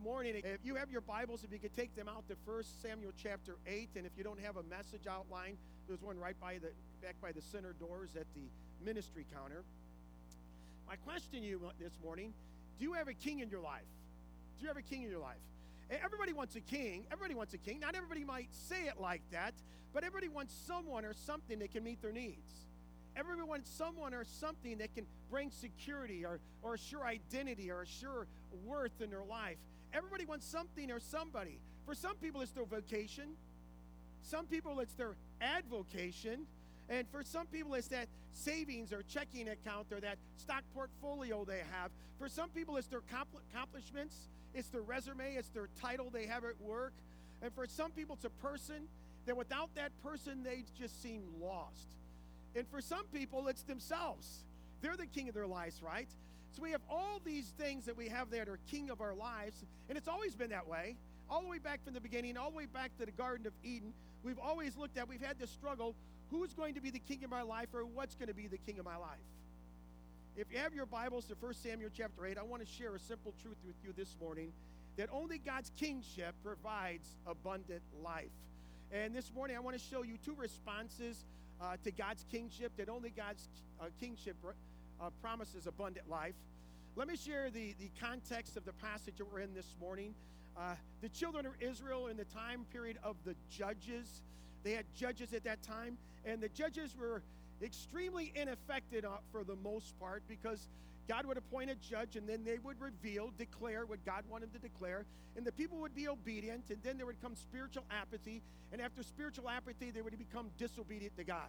good morning. If you have your Bibles, if you could take them out to 1 Samuel chapter 8, and if you don't have a message outline, there's one right by the back by the center doors at the ministry counter. My question to you this morning, do you have a king in your life? Do you have a king in your life? Everybody wants a king. Everybody wants a king. Not everybody might say it like that, but everybody wants someone or something that can meet their needs. Everybody wants someone or something that can bring security or, or assure identity or assure worth in their life. Everybody wants something or somebody. For some people, it's their vocation. Some people, it's their advocation. And for some people, it's that savings or checking account or that stock portfolio they have. For some people, it's their accomplishments, it's their resume, it's their title they have at work. And for some people, it's a person that without that person, they just seem lost. And for some people, it's themselves. They're the king of their lives, right? So we have all these things that we have there that are king of our lives, and it's always been that way. All the way back from the beginning, all the way back to the Garden of Eden, we've always looked at, we've had this struggle who's going to be the king of my life or what's going to be the king of my life. If you have your Bibles to 1 Samuel chapter 8, I want to share a simple truth with you this morning that only God's kingship provides abundant life. And this morning, I want to show you two responses uh, to God's kingship, that only God's uh, kingship uh, promises abundant life. Let me share the, the context of the passage that we're in this morning. Uh, the children of Israel in the time period of the judges, they had judges at that time, and the judges were extremely ineffective uh, for the most part because God would appoint a judge and then they would reveal, declare what God wanted to declare, and the people would be obedient, and then there would come spiritual apathy, and after spiritual apathy, they would become disobedient to God.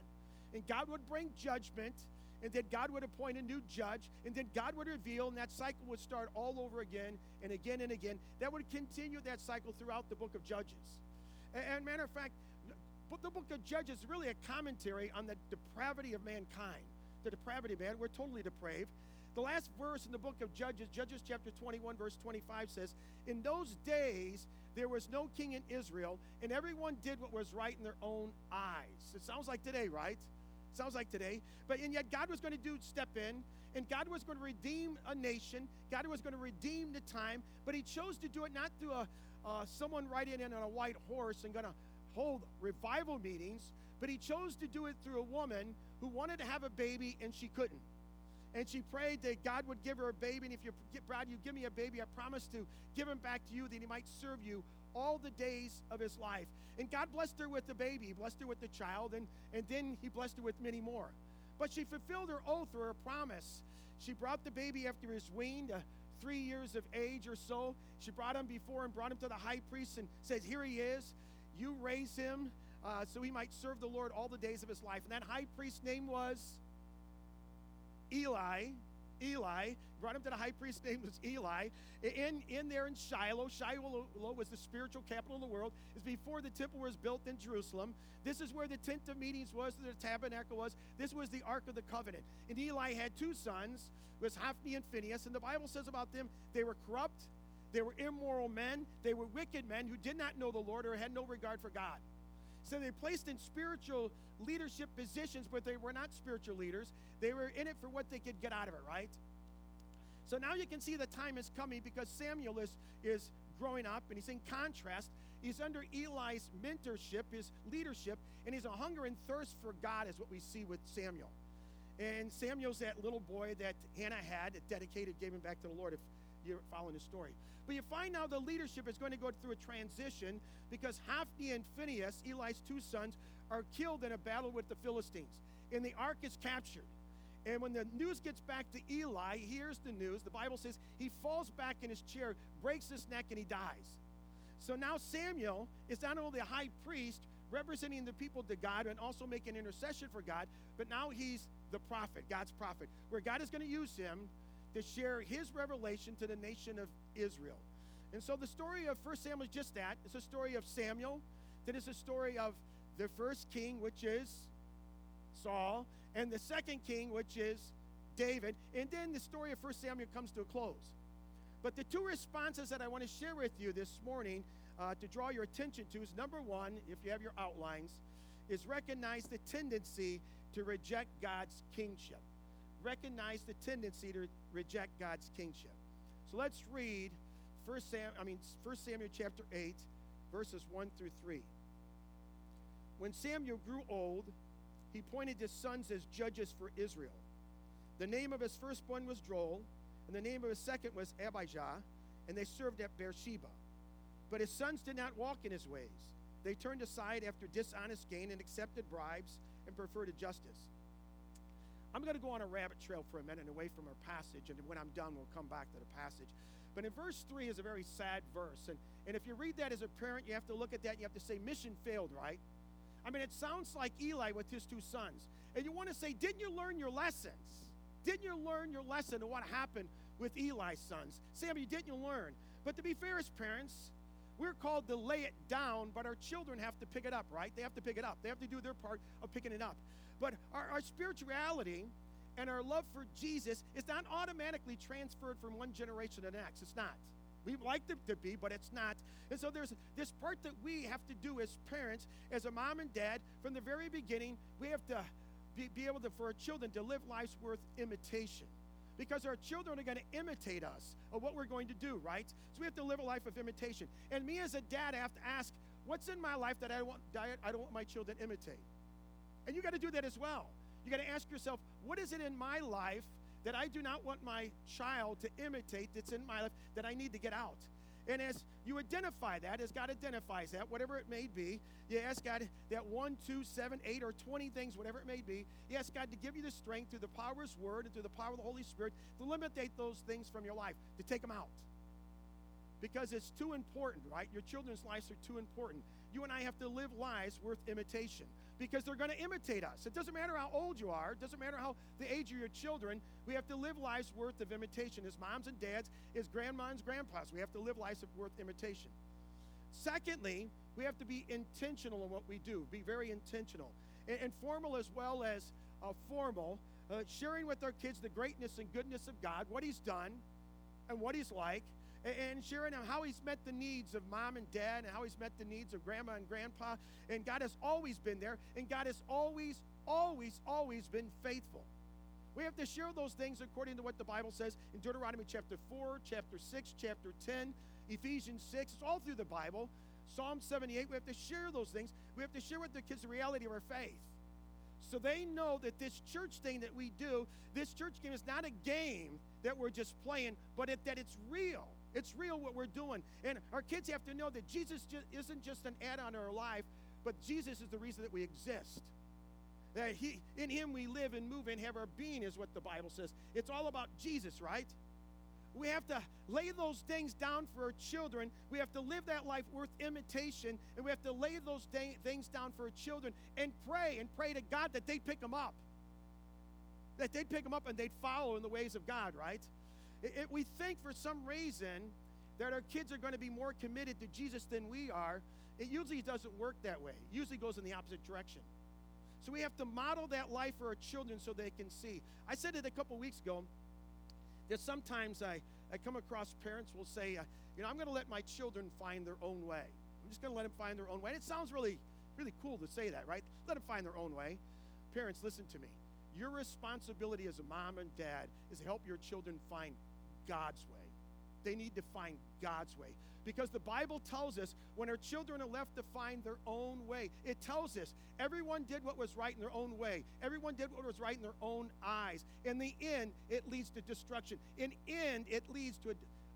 And God would bring judgment, and then God would appoint a new judge, and then God would reveal, and that cycle would start all over again and again and again. That would continue that cycle throughout the book of Judges. And, and matter of fact, the book of Judges is really a commentary on the depravity of mankind. The depravity of man. We're totally depraved. The last verse in the book of Judges, Judges chapter 21, verse 25 says, In those days there was no king in Israel, and everyone did what was right in their own eyes. It sounds like today, right? Sounds like today. But and yet God was going to do step in, and God was going to redeem a nation. God was going to redeem the time, but He chose to do it not through a uh, someone riding in on a white horse and going to hold revival meetings, but He chose to do it through a woman who wanted to have a baby and she couldn't and she prayed that God would give her a baby. And if you get Brad, you give me a baby, I promise to give him back to you that he might serve you all the days of his life. And God blessed her with the baby, he blessed her with the child, and, and then he blessed her with many more. But she fulfilled her oath or her promise. She brought the baby after was weaned, uh, three years of age or so. She brought him before and brought him to the high priest and said, Here he is. You raise him uh, so he might serve the Lord all the days of his life. And that high priest's name was Eli, Eli, brought him to the high priest's name was Eli. In, in there in Shiloh, Shiloh was the spiritual capital of the world. Is before the temple was built in Jerusalem. This is where the tent of meetings was, the tabernacle was. This was the Ark of the Covenant. And Eli had two sons, was Hophni and Phinehas. And the Bible says about them, they were corrupt, they were immoral men, they were wicked men who did not know the Lord or had no regard for God. So they placed in spiritual leadership positions, but they were not spiritual leaders. They were in it for what they could get out of it, right? So now you can see the time is coming because Samuel is, is growing up and he's in contrast. He's under Eli's mentorship, his leadership, and he's a hunger and thirst for God, is what we see with Samuel. And Samuel's that little boy that Hannah had, dedicated, gave him back to the Lord, if you're following the story. But you find now the leadership is going to go through a transition because Hophni and Phinehas, Eli's two sons, are killed in a battle with the Philistines. And the ark is captured. And when the news gets back to Eli, he hears the news. The Bible says he falls back in his chair, breaks his neck, and he dies. So now Samuel is not only the high priest representing the people to God and also making intercession for God, but now he's the prophet, God's prophet, where God is going to use him to share his revelation to the nation of Israel. And so the story of 1 Samuel is just that. It's a story of Samuel. Then it's a story of the first king, which is Saul, and the second king, which is David. And then the story of 1 Samuel comes to a close. But the two responses that I want to share with you this morning uh, to draw your attention to is number one, if you have your outlines, is recognize the tendency to reject God's kingship. Recognize the tendency to reject God's kingship. So let's read First Sam, I mean, First Samuel chapter 8, verses 1 through 3. When Samuel grew old, he pointed his sons as judges for Israel. The name of his firstborn was Joel, and the name of his second was Abijah, and they served at Beersheba. But his sons did not walk in his ways. They turned aside after dishonest gain and accepted bribes and preferred justice. I'm going to go on a rabbit trail for a minute away from our passage, and when I'm done, we'll come back to the passage. But in verse 3 is a very sad verse. And, and if you read that as a parent, you have to look at that and you have to say, mission failed, right? I mean, it sounds like Eli with his two sons. And you want to say, didn't you learn your lessons? Didn't you learn your lesson of what happened with Eli's sons? Samuel, didn't you learn? But to be fair as parents, we're called to lay it down, but our children have to pick it up, right? They have to pick it up. They have to do their part of picking it up. But our, our spirituality and our love for Jesus is not automatically transferred from one generation to the next. It's not. We like them to be, but it's not. And so there's this part that we have to do as parents, as a mom and dad, from the very beginning, we have to be, be able to, for our children to live lives worth imitation. Because our children are going to imitate us of what we're going to do, right? So we have to live a life of imitation. And me as a dad, I have to ask, what's in my life that I, want, I don't want my children imitate? And you got to do that as well. You got to ask yourself, what is it in my life that I do not want my child to imitate that's in my life that I need to get out? And as you identify that, as God identifies that, whatever it may be, you ask God that one, two, seven, eight, or 20 things, whatever it may be, you ask God to give you the strength through the power of His Word and through the power of the Holy Spirit to eliminate those things from your life, to take them out. Because it's too important, right? Your children's lives are too important. You and I have to live lives worth imitation because they're going to imitate us. It doesn't matter how old you are, it doesn't matter how the age of your children. We have to live lives worth of imitation as moms and dads, as grandmas and grandpas. We have to live lives worth imitation. Secondly, we have to be intentional in what we do, be very intentional. And, and formal as well as uh, formal, uh, sharing with our kids the greatness and goodness of God, what He's done, and what He's like, and sharing how he's met the needs of mom and dad and how he's met the needs of grandma and grandpa. And God has always been there, and God has always, always, always been faithful. We have to share those things according to what the Bible says in Deuteronomy chapter 4, chapter 6, chapter 10, Ephesians 6. It's all through the Bible. Psalm 78. We have to share those things. We have to share with the kids the reality of our faith. So they know that this church thing that we do, this church game is not a game that we're just playing, but it, that it's real. It's real what we're doing. And our kids have to know that Jesus isn't just an add on to our life, but Jesus is the reason that we exist. That he, in him we live and move and have our being, is what the Bible says. It's all about Jesus, right? We have to lay those things down for our children. We have to live that life worth imitation, and we have to lay those things down for our children and pray and pray to God that they pick them up. That they'd pick them up and they'd follow in the ways of God, right? It, it, we think for some reason that our kids are going to be more committed to Jesus than we are. It usually doesn't work that way. It usually goes in the opposite direction. So we have to model that life for our children so they can see. I said it a couple weeks ago that sometimes I, I come across parents will say, uh, you know, I'm going to let my children find their own way. I'm just going to let them find their own way. And it sounds really, really cool to say that, right? Let them find their own way. Parents, listen to me. Your responsibility as a mom and dad is to help your children find God's way. They need to find God's way. Because the Bible tells us when our children are left to find their own way, it tells us everyone did what was right in their own way. Everyone did what was right in their own eyes. In the end, it leads to destruction. In end, it leads to a,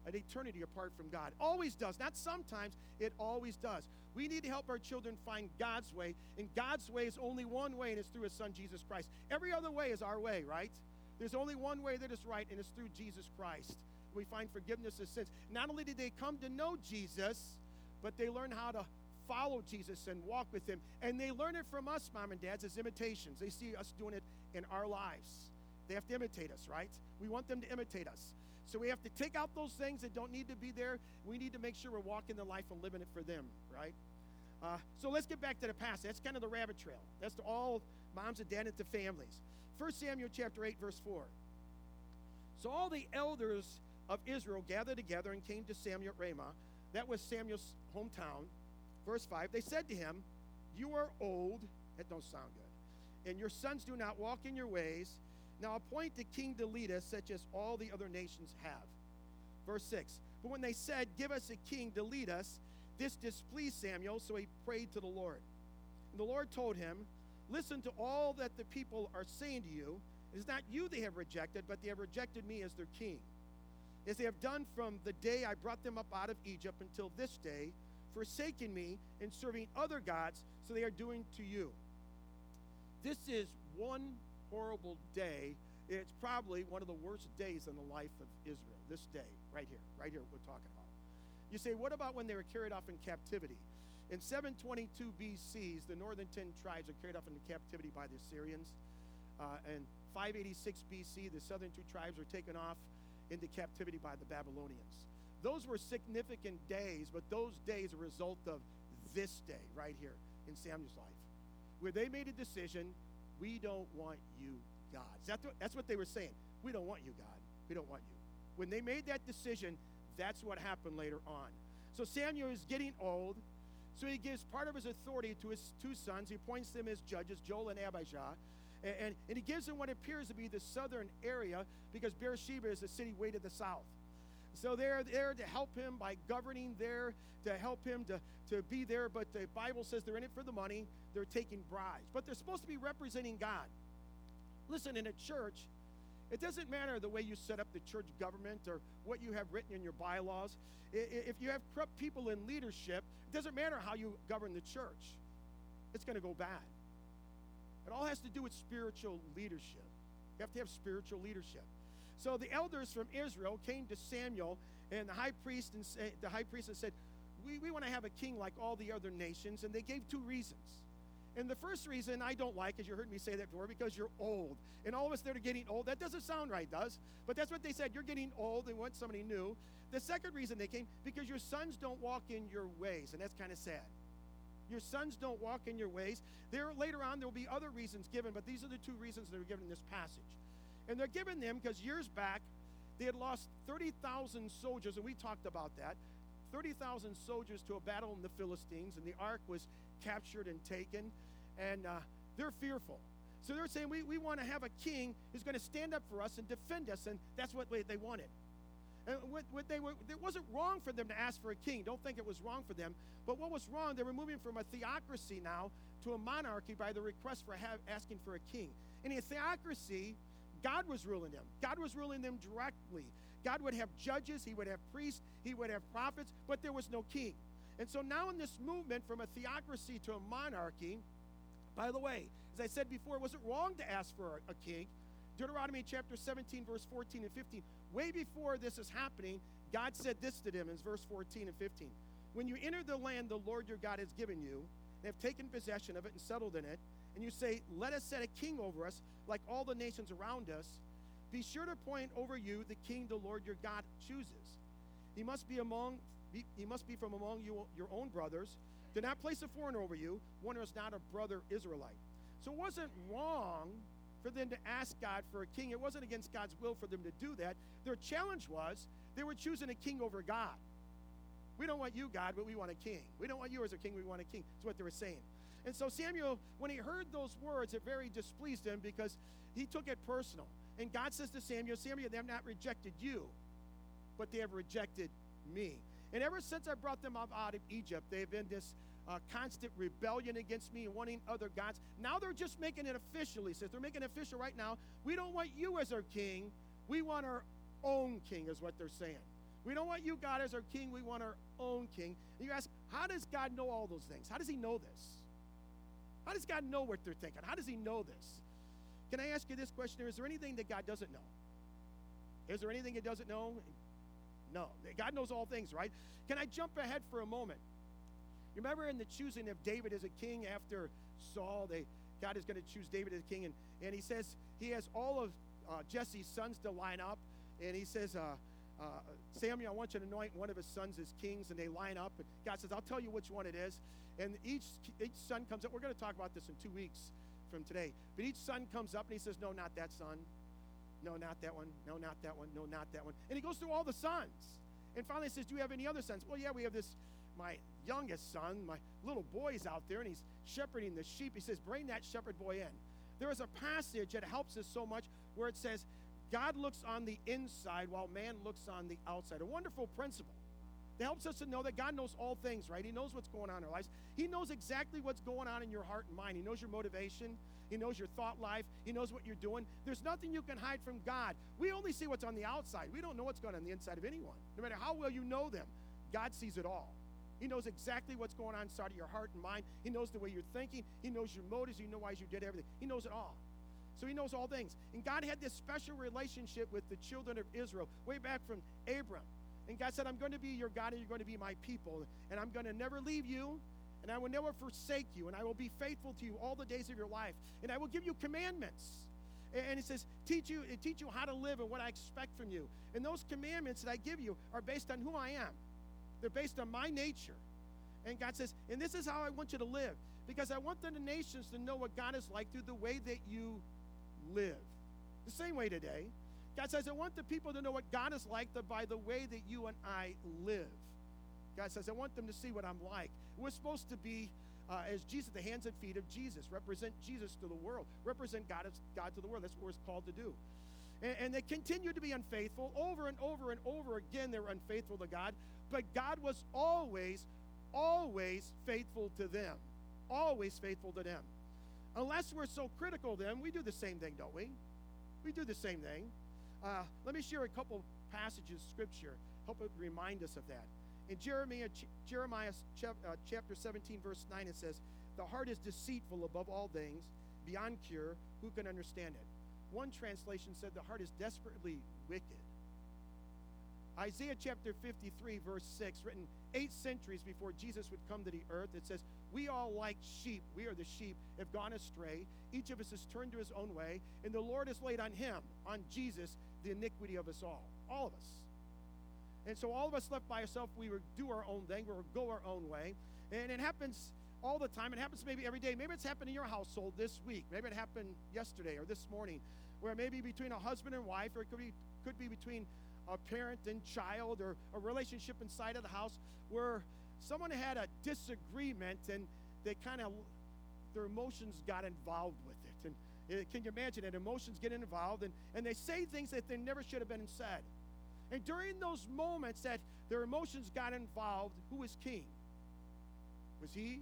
an eternity apart from God. Always does. Not sometimes, it always does. We need to help our children find God's way, and God's way is only one way, and it's through His Son, Jesus Christ. Every other way is our way, right? There's only one way that is right, and it's through Jesus Christ. We find forgiveness of sins. Not only did they come to know Jesus, but they learn how to follow Jesus and walk with him. And they learn it from us, mom and dads, as imitations. They see us doing it in our lives. They have to imitate us, right? We want them to imitate us. So we have to take out those things that don't need to be there. We need to make sure we're walking the life and living it for them, right? Uh, so let's get back to the past. That's kind of the rabbit trail. That's all moms and dads into families. 1 Samuel chapter 8, verse 4. So all the elders of Israel gathered together and came to Samuel at Ramah. That was Samuel's hometown. Verse 5. They said to him, You are old. That don't sound good. And your sons do not walk in your ways. Now appoint a king to lead us, such as all the other nations have. Verse 6. But when they said, Give us a king to lead us, this displeased Samuel, so he prayed to the Lord. And the Lord told him, Listen to all that the people are saying to you. It is not you they have rejected, but they have rejected me as their king. As they have done from the day I brought them up out of Egypt until this day, forsaking me and serving other gods, so they are doing to you. This is one horrible day. It's probably one of the worst days in the life of Israel. This day, right here, right here, we're talking about. You say, what about when they were carried off in captivity? In 722 BCs, the northern 10 tribes are carried off into captivity by the Assyrians. Uh, and 586 BC, the southern two tribes are taken off into captivity by the Babylonians. Those were significant days, but those days are a result of this day right here in Samuel's life, where they made a decision we don't want you, God. That's what, that's what they were saying. We don't want you, God. We don't want you. When they made that decision, that's what happened later on. So Samuel is getting old. So he gives part of his authority to his two sons. He appoints them as judges, Joel and Abijah. And, and, and, he gives them what appears to be the southern area because Beersheba is a city way to the south. So they're there to help him by governing there, to help him to, to be there. But the Bible says they're in it for the money, they're taking bribes. But they're supposed to be representing God. Listen, in a church, it doesn't matter the way you set up the church government or what you have written in your bylaws. If you have corrupt people in leadership, it doesn't matter how you govern the church, it's going to go bad. It all has to do with spiritual leadership. You have to have spiritual leadership. So the elders from Israel came to Samuel and the high priest and the high priest said, "We, we want to have a king like all the other nations." And they gave two reasons. And the first reason I don't like, as you heard me say that before, because you're old. And all of us that are getting old, that doesn't sound right, does? But that's what they said. You're getting old and want somebody new. The second reason they came, because your sons don't walk in your ways. And that's kind of sad. Your sons don't walk in your ways. There later on there will be other reasons given, but these are the two reasons that are given in this passage. And they're given them because years back, they had lost 30,000 soldiers, and we talked about that 30,000 soldiers to a battle in the Philistines, and the ark was captured and taken, and uh, they're fearful. So they're saying, We, we want to have a king who's going to stand up for us and defend us, and that's what they wanted. And what, what they were, it wasn't wrong for them to ask for a king. Don't think it was wrong for them. But what was wrong, they were moving from a theocracy now to a monarchy by the request for asking for a king. In a theocracy, God was ruling them. God was ruling them directly. God would have judges, He would have priests, He would have prophets, but there was no king. And so now in this movement from a theocracy to a monarchy, by the way, as I said before, was it wrong to ask for a, king? Deuteronomy chapter 17, verse 14 and 15. Way before this is happening, God said this to them in verse 14 and 15. When you enter the land the Lord your God has given you, and have taken possession of it and settled in it, and you say, Let us set a king over us, like all the nations around us, be sure to appoint over you the king the Lord your God chooses. He must be among he must be from among you your own brothers. Do not place a foreigner over you, one who is not a brother Israelite. So it wasn't wrong for them to ask God for a king. It wasn't against God's will for them to do that. Their challenge was they were choosing a king over God. We don't want you, God, but we want a king. We don't want you as a king, we want a king. That's what they were saying. And so Samuel, when he heard those words, it very displeased him because he took it personal. And God says to Samuel, Samuel, they have not rejected you, but they have rejected me. And ever since I brought them up out of Egypt, they've been this uh, constant rebellion against me and wanting other gods. Now they're just making it official. He says they're making it official right now. We don't want you as our king. We want our own king, is what they're saying. We don't want you, God, as our king. We want our own king. And you ask, how does God know all those things? How does he know this? How does God know what they're thinking? How does He know this? Can I ask you this question? Is there anything that God doesn't know? Is there anything He doesn't know? No. God knows all things, right? Can I jump ahead for a moment? You remember in the choosing of David as a king after Saul, they, God is going to choose David as a king, and, and he says he has all of uh, Jesse's sons to line up, and he says, uh, uh, Samuel, I want you to anoint one of his sons as kings, and they line up. And God says, I'll tell you which one it is. And each, each son comes up. We're going to talk about this in two weeks from today. But each son comes up and he says, No, not that son. No, not that one. No, not that one. No, not that one. And he goes through all the sons. And finally says, Do you have any other sons? Well, yeah, we have this, my youngest son, my little boy's out there, and he's shepherding the sheep. He says, Bring that shepherd boy in. There is a passage that helps us so much where it says, God looks on the inside while man looks on the outside. A wonderful principle. That helps us to know that God knows all things, right? He knows what's going on in our lives. He knows exactly what's going on in your heart and mind. He knows your motivation. He knows your thought life. He knows what you're doing. There's nothing you can hide from God. We only see what's on the outside. We don't know what's going on, on the inside of anyone. No matter how well you know them, God sees it all. He knows exactly what's going on inside of your heart and mind. He knows the way you're thinking. He knows your motives. He knows why you did everything. He knows it all. So he knows all things. And God had this special relationship with the children of Israel way back from Abram. And God said, I'm going to be your God and you're going to be my people. And I'm going to never leave you and I will never forsake you. And I will be faithful to you all the days of your life. And I will give you commandments. And it says, teach you, teach you how to live and what I expect from you. And those commandments that I give you are based on who I am. They're based on my nature. And God says, and this is how I want you to live. Because I want the nations to know what God is like through the way that you live. The same way today. God says, I want the people to know what God is like by the way that you and I live. God says, I want them to see what I'm like. We're supposed to be uh, as Jesus, the hands and feet of Jesus, represent Jesus to the world, represent God, God to the world. That's what we're called to do. And, and they continued to be unfaithful. Over and over and over again, they were unfaithful to God. But God was always, always faithful to them. Always faithful to them. Unless we're so critical of them, we do the same thing, don't we? We do the same thing. Uh, let me share a couple passages of scripture, help it remind us of that. In Jeremiah, Jeremiah uh, chapter 17, verse 9, it says, The heart is deceitful above all things, beyond cure. Who can understand it? One translation said, The heart is desperately wicked. Isaiah chapter 53, verse 6, written eight centuries before Jesus would come to the earth, it says, We all like sheep, we are the sheep, have gone astray. Each of us has turned to his own way, and the Lord has laid on him, on Jesus, the iniquity of us all. All of us. And so all of us left by ourselves, we would do our own thing, we would go our own way. And it happens all the time. It happens maybe every day. Maybe it's happened in your household this week. Maybe it happened yesterday or this morning, where maybe between a husband and wife, or it could be could be between a parent and child or a relationship inside of the house where someone had a disagreement and they kind of their emotions got involved with it. And uh, can you imagine it emotions get involved and, and they say things that they never should have been said? And during those moments that their emotions got involved who was king? Was he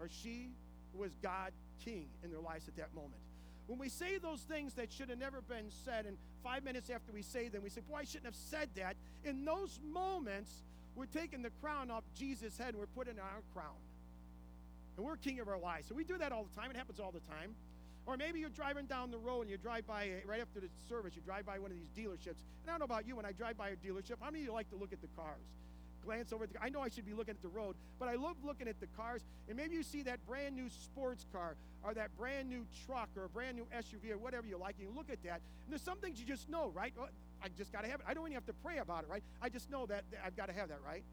or she was god king in their lives at that moment when we say those things that should have never been said, and five minutes after we say them, we say, Boy, I shouldn't have said that. In those moments, we're taking the crown off Jesus' head and we're putting our crown. And we're king of our lives. So we do that all the time. It happens all the time. Or maybe you're driving down the road and you drive by, uh, right after the service, you drive by one of these dealerships. And I don't know about you, when I drive by a dealership, how many of you like to look at the cars? Glance over at the I know I should be looking at the road, but I love looking at the cars. And maybe you see that brand new sports car or that brand new truck or a brand new SUV or whatever you like, and you look at that. And there's some things you just know, right? I just got to have it. I don't even have to pray about it, right? I just know that I've got to have that, right?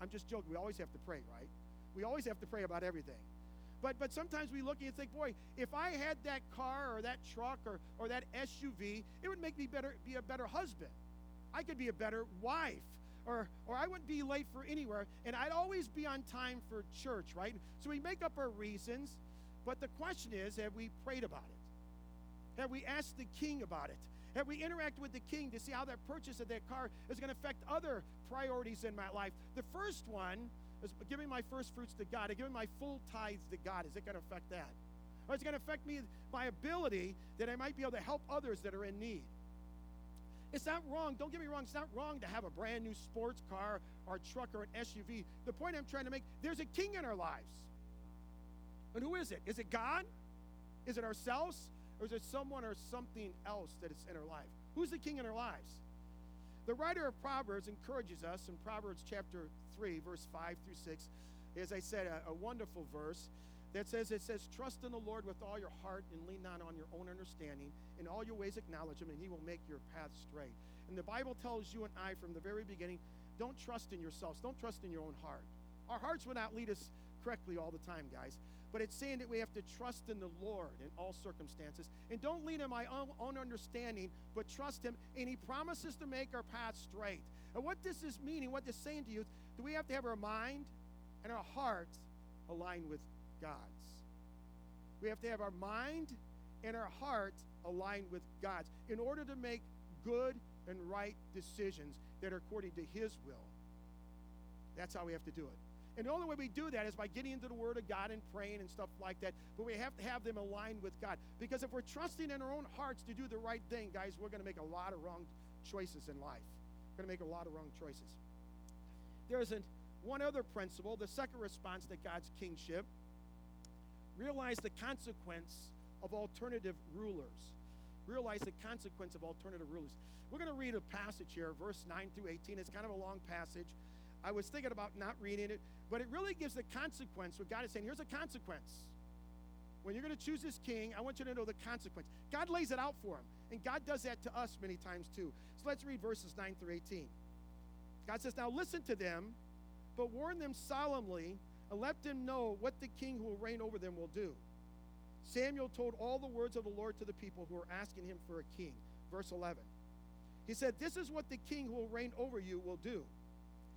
I'm just joking. We always have to pray, right? We always have to pray about everything. But but sometimes we look and think, boy, if I had that car or that truck or, or that SUV, it would make me better be a better husband. I could be a better wife or, or I wouldn't be late for anywhere, and I'd always be on time for church, right? So we make up our reasons, but the question is have we prayed about it? Have we asked the king about it? Have we interacted with the king to see how that purchase of that car is going to affect other priorities in my life? The first one is giving my first fruits to God, giving my full tithes to God. Is it going to affect that? Or is it going to affect me, my ability that I might be able to help others that are in need? It's not wrong. Don't get me wrong. It's not wrong to have a brand new sports car or truck or an SUV. The point I'm trying to make there's a king in our lives. And who is it? Is it God? Is it ourselves? Or is it someone or something else that is in our life? Who's the king in our lives? The writer of Proverbs encourages us in Proverbs chapter 3, verse 5 through 6. As I said, a, a wonderful verse that says it says trust in the lord with all your heart and lean not on your own understanding. In all your ways acknowledge him and he will make your path straight. And the bible tells you and i from the very beginning don't trust in yourselves. Don't trust in your own heart. Our hearts will not lead us correctly all the time guys. But it's saying that we have to trust in the lord in all circumstances. And don't lean on my own, own understanding but trust him and he promises to make our path straight. And what this is meaning what this is saying to you do we have to have our mind and our heart aligned with God's. We have to have our mind and our heart aligned with God's in order to make good and right decisions that are according to His will. That's how we have to do it. And the only way we do that is by getting into the Word of God and praying and stuff like that. But we have to have them aligned with God. Because if we're trusting in our own hearts to do the right thing, guys, we're going to make a lot of wrong choices in life. We're going to make a lot of wrong choices. There's an, one other principle, the second response to God's kingship. Realize the consequence of alternative rulers. Realize the consequence of alternative rulers. We're going to read a passage here, verse 9 through 18. It's kind of a long passage. I was thinking about not reading it, but it really gives the consequence. What God is saying, here's a consequence. When you're going to choose this king, I want you to know the consequence. God lays it out for him, and God does that to us many times too. So let's read verses 9 through 18. God says, Now listen to them, but warn them solemnly, and let them know what the king who will reign over them will do. Samuel told all the words of the Lord to the people who were asking him for a king. Verse 11. He said, This is what the king who will reign over you will do.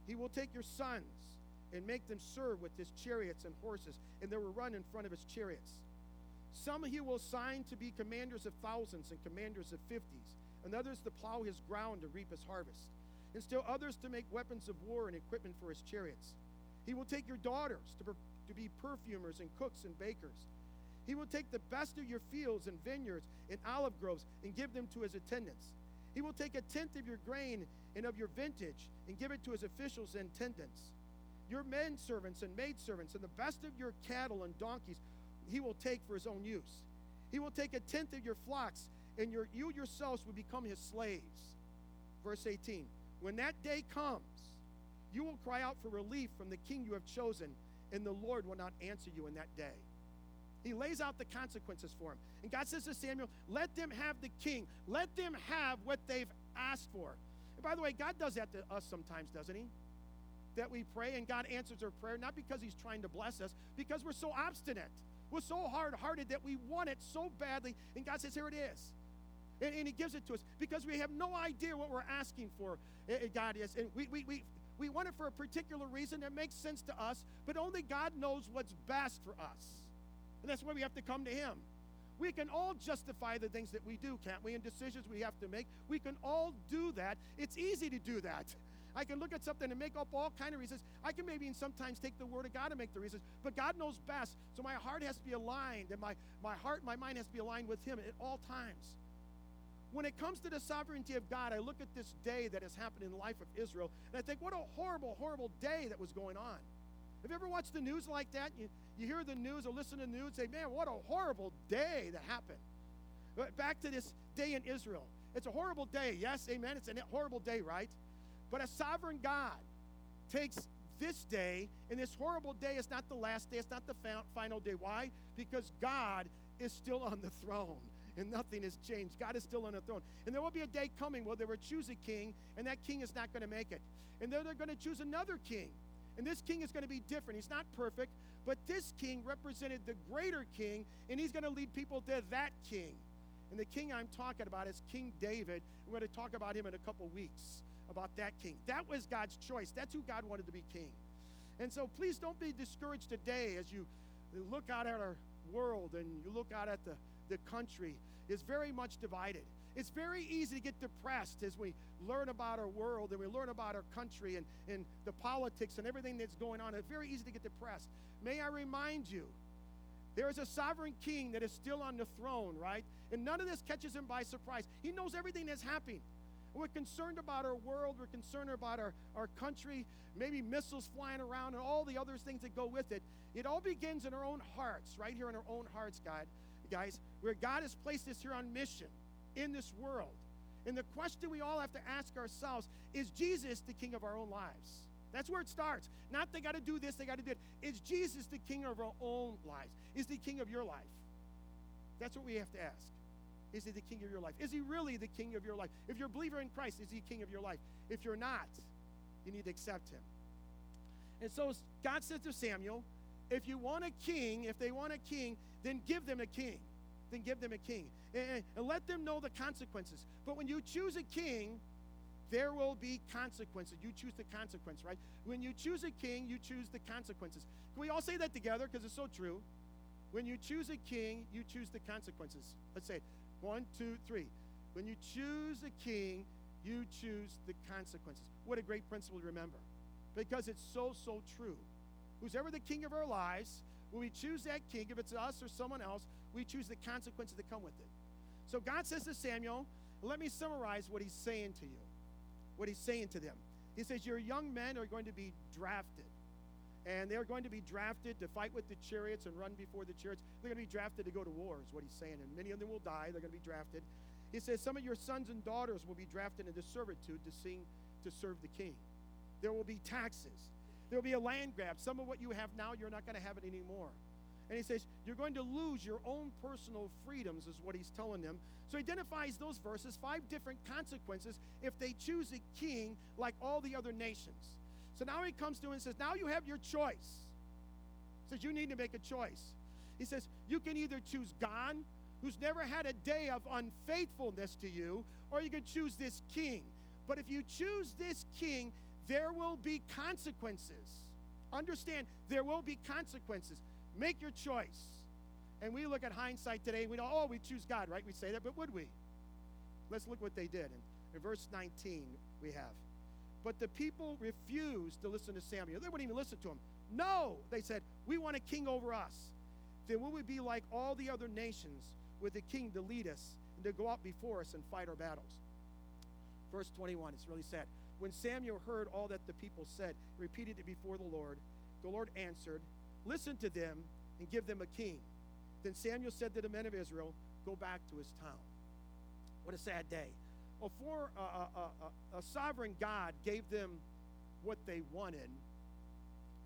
He will take your sons and make them serve with his chariots and horses, and they will run in front of his chariots. Some he will assign to be commanders of thousands and commanders of fifties, and others to plow his ground to reap his harvest, and still others to make weapons of war and equipment for his chariots. He will take your daughters to, per- to be perfumers and cooks and bakers. He will take the best of your fields and vineyards and olive groves and give them to his attendants. He will take a tenth of your grain and of your vintage and give it to his officials and attendants. Your men servants and maid servants and the best of your cattle and donkeys he will take for his own use. He will take a tenth of your flocks, and your, you yourselves will become his slaves. Verse 18 When that day comes, you will cry out for relief from the king you have chosen, and the Lord will not answer you in that day. He lays out the consequences for him. And God says to Samuel, Let them have the king. Let them have what they've asked for. And by the way, God does that to us sometimes, doesn't He? That we pray and God answers our prayer, not because He's trying to bless us, because we're so obstinate. We're so hard hearted that we want it so badly. And God says, Here it is. And, and, He gives it to us because we have no idea what we're asking for, God is. And we, we, we, we want it for a particular reason that makes sense to us, but only God knows what's best for us. And that's why we have to come to Him. We can all justify the things that we do, can't we? And decisions we have to make. We can all do that. It's easy to do that. I can look at something and make up all kind of reasons. I can maybe sometimes take the word of God and make the reasons, but God knows best. So my heart has to be aligned, and my, my heart, my mind has to be aligned with Him at all times. When it comes to the sovereignty of God, I look at this day that has happened in the life of Israel, and I think, what a horrible, horrible day that was going on. Have you ever watched the news like that? You, you hear the news or listen to the news, and say, man, what a horrible day that happened. But back to this day in Israel. It's a horrible day. Yes, amen. It's a horrible day, right? But a sovereign God takes this day, and this horrible day is not the last day, it's not the final day. Why? Because God is still on the throne and nothing has changed. God is still on the throne. And there will be a day coming where they will choose a king, and that king is not going to make it. And then they're going to choose another king. And this king is going to be different. He's not perfect, but this king represented the greater king, and he's going to lead people to that king. And the king I'm talking about is King David. We're going to talk about him in a couple weeks, about that king. That was God's choice. That's who God wanted to be king. And so please don't be discouraged today as you look out at our world and you look out at the, the country. is very much divided. It's very easy to get depressed as we learn about our world and we learn about our country and, and the politics and everything that's going on. It's very easy to get depressed. May I remind you, there is a sovereign king that is still on the throne, right? And none of this catches him by surprise. He knows everything that's happening. We're concerned about our world. We're concerned about our, our country, maybe missiles flying around and all the other things that go with it. It all begins in our own hearts, right here in our own hearts, God, guys, where God has placed us here on mission in this world. And the question we all have to ask ourselves is Jesus the king of our own lives? That's where it starts. Not they got to do this, they got to do it. Is Jesus the king of our own lives? Is the king of your life? That's what we have to ask. Is he the king of your life? Is he really the king of your life? If you're a believer in Christ, is he king of your life? If you're not, you need to accept him. And so God said to Samuel, if you want a king, if they want a king, then give them a king then give them a king. And, and let them know the consequences. But when you choose a king, there will be consequences. You choose the consequence, right? When you choose a king, you choose the consequences. Can we all say that together? Because it's so true. When you choose a king, you choose the consequences. Let's say it. One, two, three. When you choose a king, you choose the consequences. What a great principle to remember. because it's so, so true. Who's ever the king of our lives, when we choose that king, if it's us or someone else, we choose the consequences that come with it. So God says to Samuel, let me summarize what he's saying to you, what he's saying to them. He says, Your young men are going to be drafted. And they're going to be drafted to fight with the chariots and run before the chariots. They're going to be drafted to go to war, is what he's saying. And many of them will die. They're going to be drafted. He says, Some of your sons and daughters will be drafted into servitude to sing to serve the king. There will be taxes. There will be a land grab. Some of what you have now, you're not going to have it anymore. And he says, You're going to lose your own personal freedoms, is what he's telling them. So he identifies those verses, five different consequences if they choose a king like all the other nations. So now he comes to and says, Now you have your choice. He says, You need to make a choice. He says, You can either choose God, who's never had a day of unfaithfulness to you, or you can choose this king. But if you choose this king, there will be consequences. Understand, there will be consequences. Make your choice. And we look at hindsight today, we know, oh, we choose God, right? We say that, but would we? Let's look what they did. In, in verse 19, we have. But the people refused to listen to Samuel. They wouldn't even listen to him. No, they said, we want a king over us. Then will we be like all the other nations with a king to lead us and to go out before us and fight our battles. Verse 21, it's really sad. When Samuel heard all that the people said, repeated it before the Lord, the Lord answered, Listen to them and give them a king. Then Samuel said to the men of Israel, Go back to his town. What a sad day. Well, for a, a, a, a sovereign God gave them what they wanted,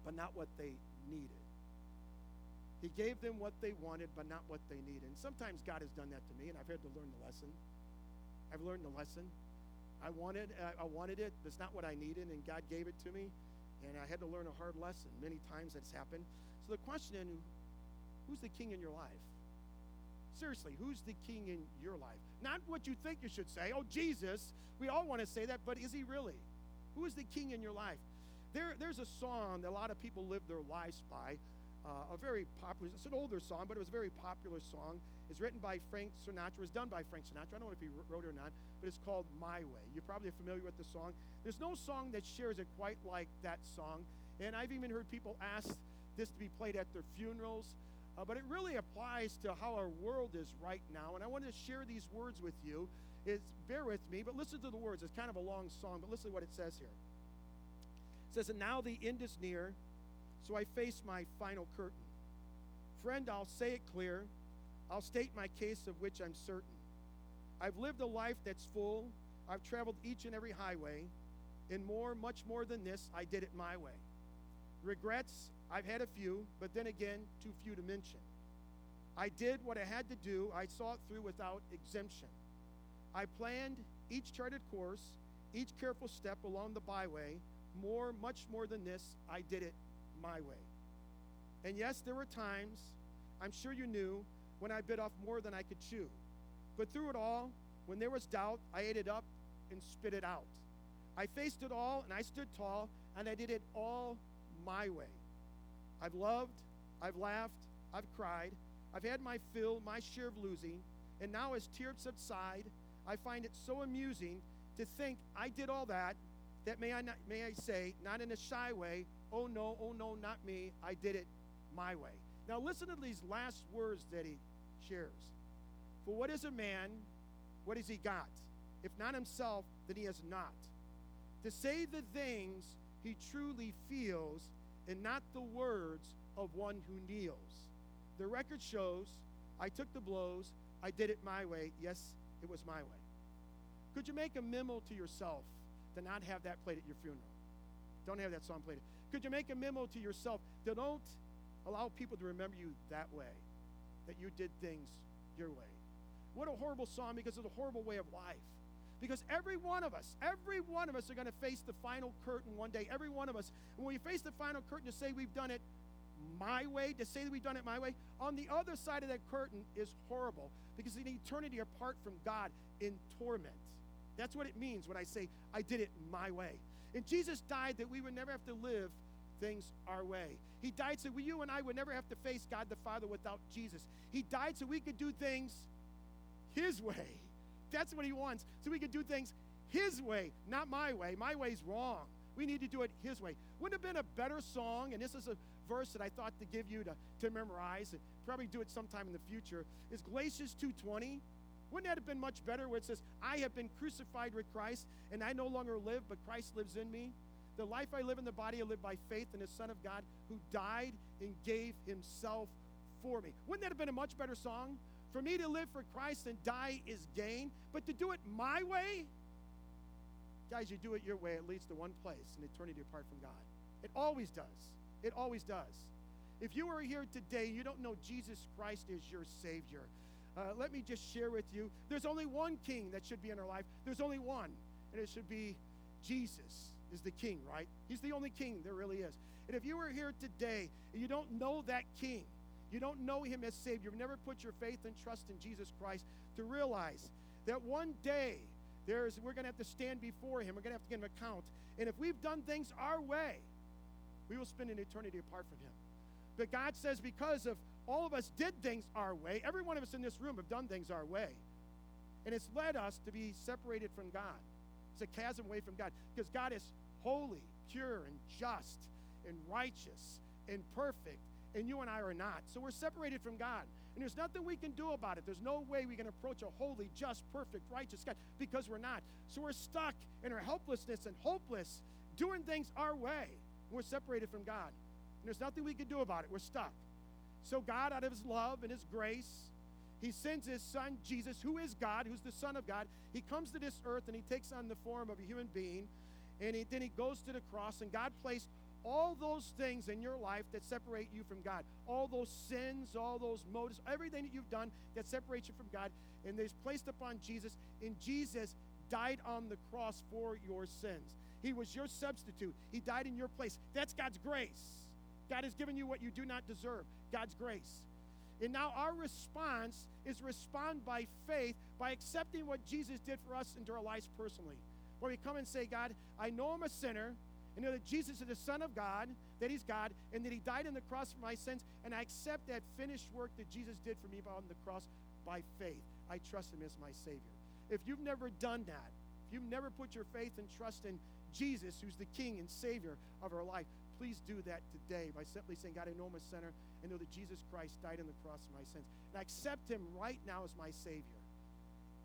but not what they needed. He gave them what they wanted, but not what they needed. And sometimes God has done that to me, and I've had to learn the lesson. I've learned the lesson. I wanted, uh, I wanted it, That's not what I needed, and God gave it to me, and I had to learn a hard lesson. Many times that's happened. So the question: is, Who's the king in your life? Seriously, who's the king in your life? Not what you think you should say. Oh, Jesus. We all want to say that, but is he really? Who is the king in your life? There, there's a song that a lot of people live their lives by. Uh, a very popular, it's an older song, but it was a very popular song. It's written by Frank Sinatra. It was done by Frank Sinatra. I don't know if he wrote it or not, but it's called My Way. You're probably familiar with the song. There's no song that shares it quite like that song. And I've even heard people ask this to be played at their funerals. Uh, but it really applies to how our world is right now. And I want to share these words with you. Is bear with me, but listen to the words. It's kind of a long song, but listen to what it says here. It says, And now the end is near, so I face my final curtain. Friend, I'll say it clear. I'll state my case of which I'm certain. I've lived a life that's full. I've traveled each and every highway. And more, much more than this, I did it my way. Regrets, I've had a few, but then again, too few to mention. I did what I had to do, I saw it through without exemption. I planned each charted course, each careful step along the byway. More, much more than this, I did it my way. And yes, there were times, I'm sure you knew, when I bit off more than I could chew. But through it all, when there was doubt, I ate it up and spit it out. I faced it all and I stood tall and I did it all my way. I've loved, I've laughed, I've cried, I've had my fill, my share of losing, and now as tears subside, I find it so amusing to think I did all that. That may I not, may I say, not in a shy way. Oh no, oh no, not me. I did it my way. Now listen to these last words that he shares. For what is a man? What has he got? If not himself, then he has not. To say the things he truly feels and not the words of one who kneels. The record shows I took the blows, I did it my way. Yes, it was my way. Could you make a memo to yourself to not have that played at your funeral? Don't have that song played. Could you make a memo to yourself to don't allow people to remember you that way, that you did things your way? What a horrible song because of the horrible way of life. Because every one of us, every one of us are going to face the final curtain one day. Every one of us. And when we face the final curtain to say we've done it my way, to say that we've done it my way, on the other side of that curtain is horrible because in eternity apart from God in torment. That's what it means when I say I did it my way. And Jesus died that we would never have to live things our way. He died so we, you and I would never have to face God the Father without Jesus. He died so we could do things His way. That's what he wants. So we could do things his way, not my way. My way's wrong. We need to do it His way. Wouldn't have been a better song? And this is a verse that I thought to give you to, to memorize and probably do it sometime in the future. Is Galatians 2:20? Wouldn't that have been much better where it says, I have been crucified with Christ, and I no longer live, but Christ lives in me? The life I live in the body, I live by faith in the Son of God who died and gave himself for me. Wouldn't that have been a much better song? For me to live for Christ and die is gain, but to do it my way, guys, you do it your way, it leads to one place, an eternity apart from God. It always does. It always does. If you are here today, you don't know Jesus Christ is your Savior. Uh, let me just share with you there's only one king that should be in our life. There's only one, and it should be Jesus is the king, right? He's the only king there really is. And if you are here today and you don't know that king, you don't know him as Savior, you've never put your faith and trust in Jesus Christ to realize that one day there's we're going to have to stand before him. We're going to have to give him account. And if we've done things our way, we will spend an eternity apart from him. But God says because of all of us did things our way, every one of us in this room have done things our way. And it's led us to be separated from God. It's a chasm away from God because God is holy, pure, and just, and righteous, and perfect, and you and I are not. So we're separated from God. And there's nothing we can do about it. There's no way we can approach a holy, just, perfect, righteous God because we're not. So we're stuck in our helplessness and hopeless, doing things our way. We're separated from God. And there's nothing we can do about it. We're stuck. So God, out of his love and his grace, he sends his son Jesus, who is God, who's the Son of God. He comes to this earth and he takes on the form of a human being. And he, then he goes to the cross, and God placed all those things in your life that separate you from God. All those sins, all those motives, everything that you've done that separates you from God. And they're placed upon Jesus. And Jesus died on the cross for your sins. He was your substitute. He died in your place. That's God's grace. God has given you what you do not deserve God's grace. And now our response is respond by faith by accepting what Jesus did for us into our lives personally. Where we come and say, God, I know I'm a sinner. and know that Jesus is the Son of God, that He's God, and that He died on the cross for my sins, and I accept that finished work that Jesus did for me on the cross by faith. I trust Him as my Savior. If you've never done that, if you've never put your faith and trust in Jesus, who's the King and Savior of our life, please do that today by simply saying, God, I know I'm a sinner. I know that Jesus Christ died on the cross for my sins. And I accept him right now as my Savior.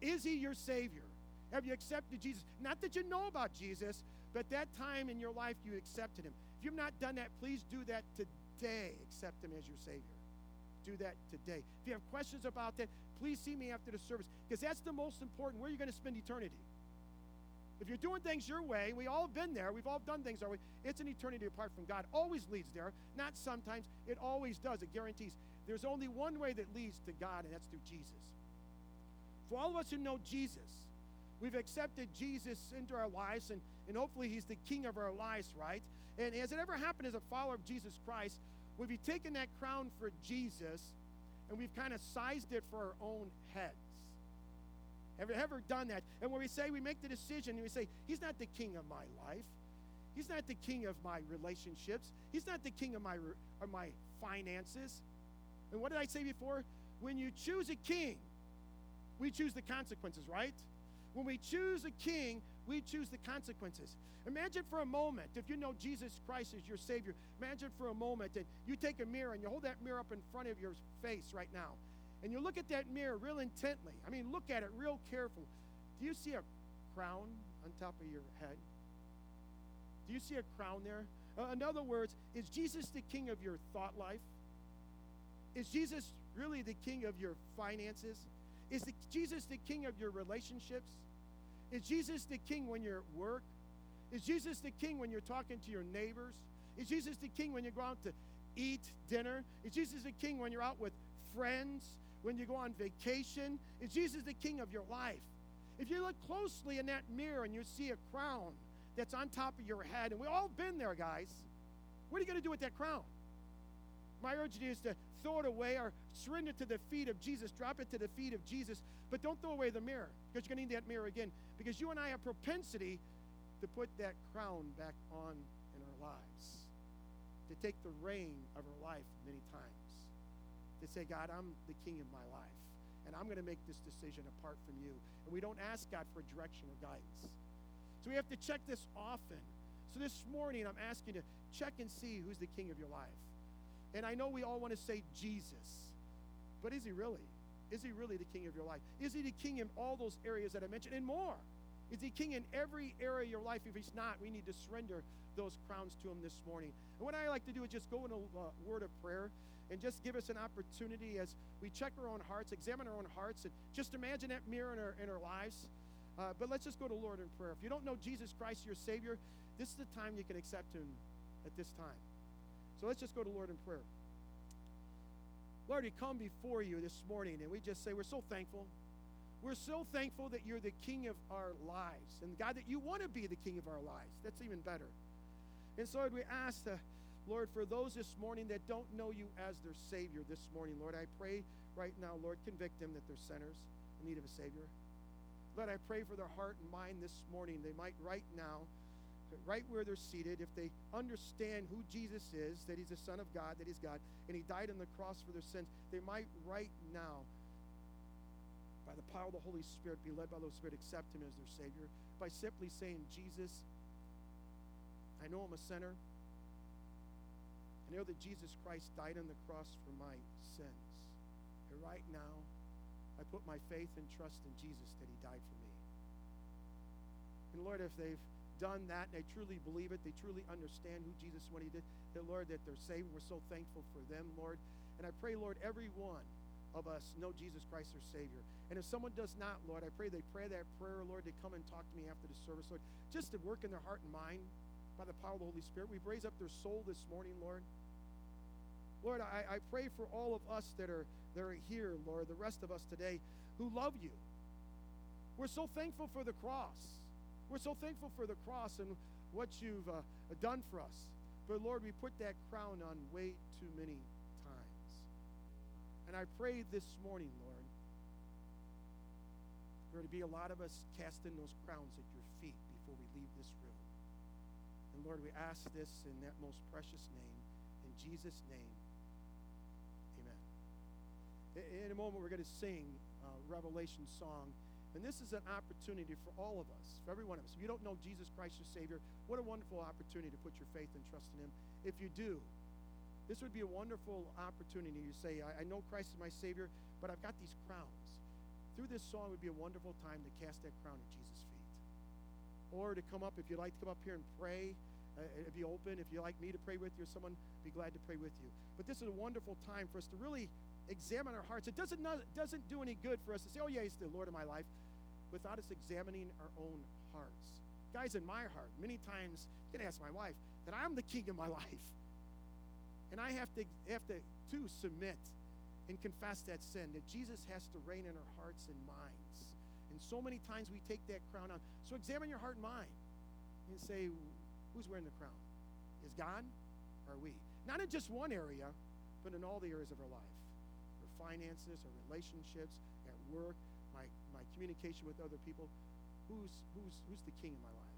Is he your Savior? Have you accepted Jesus? Not that you know about Jesus, but that time in your life you accepted him. If you've not done that, please do that today. Accept him as your Savior. Do that today. If you have questions about that, please see me after the service because that's the most important. Where are you going to spend eternity? If you're doing things your way, we all have been there, we've all done things our way, it's an eternity apart from God. Always leads there. Not sometimes, it always does. It guarantees. There's only one way that leads to God, and that's through Jesus. For all of us who know Jesus, we've accepted Jesus into our lives, and, and hopefully He's the King of our lives, right? And has it ever happened as a follower of Jesus Christ, we've taken that crown for Jesus and we've kind of sized it for our own heads? Have you ever done that? And when we say we make the decision and we say, He's not the king of my life, He's not the king of my relationships, He's not the king of my, my finances. And what did I say before? When you choose a king, we choose the consequences, right? When we choose a king, we choose the consequences. Imagine for a moment, if you know Jesus Christ is your Savior, imagine for a moment that you take a mirror and you hold that mirror up in front of your face right now and you look at that mirror real intently, I mean, look at it real careful. Do you see a crown on top of your head? Do you see a crown there? Uh, in other words, is Jesus the king of your thought life? Is Jesus really the king of your finances? Is the, Jesus the king of your relationships? Is Jesus the king when you're at work? Is Jesus the king when you're talking to your neighbors? Is Jesus the king when you go out to eat dinner? Is Jesus the king when you're out with friends? When you go on vacation. Is Jesus the king of your life? If you look closely in that mirror and you see a crown that's on top of your head, and we've all been there, guys, what are you going to do with that crown? My urge to you is to throw it away or surrender to the feet of Jesus, drop it to the feet of Jesus, but don't throw away the mirror because you're going to need that mirror again because you and I have propensity to put that crown back on in our lives, to take the reign of our life many times to say, God, I'm the king of my life, and I'm going to make this decision apart from you. And we don't ask God for direction or guidance. So we have to check this often. So this morning, I'm asking you to check and see who's the king of your life. And I know we all want to say Jesus, but is he really? Is he really the king of your life? Is he the king in all those areas that I mentioned and more? Is he king in every area of your life? If he's not, we need to surrender those crowns to him this morning. And what I like to do is just go in a uh, word of prayer and just give us an opportunity as we check our own hearts, examine our own hearts, and just imagine that mirror in our, in our lives. Uh, but let's just go to Lord in prayer. If you don't know Jesus Christ, your Savior, this is the time you can accept Him at this time. So let's just go to Lord in prayer. Lord, we come before you this morning and we just say, We're so thankful. We're so thankful that you're the King of our lives. And God, that you want to be the King of our lives. That's even better. And so, Lord, we ask, uh, Lord, for those this morning that don't know you as their Savior this morning, Lord, I pray right now, Lord, convict them that they're sinners in need of a Savior. Lord, I pray for their heart and mind this morning. They might right now, right where they're seated, if they understand who Jesus is, that he's the Son of God, that he's God, and he died on the cross for their sins, they might right now, by the power of the Holy Spirit, be led by the Holy Spirit, accept him as their Savior by simply saying, Jesus, I know I'm a sinner. I know that Jesus Christ died on the cross for my sins. And right now, I put my faith and trust in Jesus that He died for me. And Lord, if they've done that and they truly believe it, they truly understand who Jesus what He did, that Lord, that they're saved. We're so thankful for them, Lord. And I pray, Lord, every one of us know Jesus Christ their Savior. And if someone does not, Lord, I pray they pray that prayer, Lord, to come and talk to me after the service, Lord, just to work in their heart and mind by the power of the Holy Spirit. We raise up their soul this morning, Lord. Lord, I, I pray for all of us that are, that are here, Lord, the rest of us today who love you. We're so thankful for the cross. We're so thankful for the cross and what you've uh, done for us. But Lord, we put that crown on way too many times. And I pray this morning, Lord, there to be a lot of us casting those crowns at your feet before we leave this room. Lord, we ask this in that most precious name, in Jesus' name. Amen. In a moment, we're going to sing a Revelation song. And this is an opportunity for all of us, for every one of us. If you don't know Jesus Christ your Savior, what a wonderful opportunity to put your faith and trust in Him. If you do, this would be a wonderful opportunity to say, I, I know Christ is my Savior, but I've got these crowns. Through this song would be a wonderful time to cast that crown at Jesus' feet. Or to come up, if you'd like to come up here and pray, uh, open. If you'd like me to pray with you or someone, be glad to pray with you. But this is a wonderful time for us to really examine our hearts. It doesn't, not, doesn't do any good for us to say, oh, yeah, he's the Lord of my life, without us examining our own hearts. Guys, in my heart, many times, you can ask my wife, that I'm the king of my life. And I have to, have to, too, submit and confess that sin, that Jesus has to reign in our hearts and minds. And so many times we take that crown on. So examine your heart and mind and say, who's wearing the crown? Is God or are we? Not in just one area, but in all the areas of our life our finances, our relationships, at work, my, my communication with other people. Who's, who's, who's the king in my life?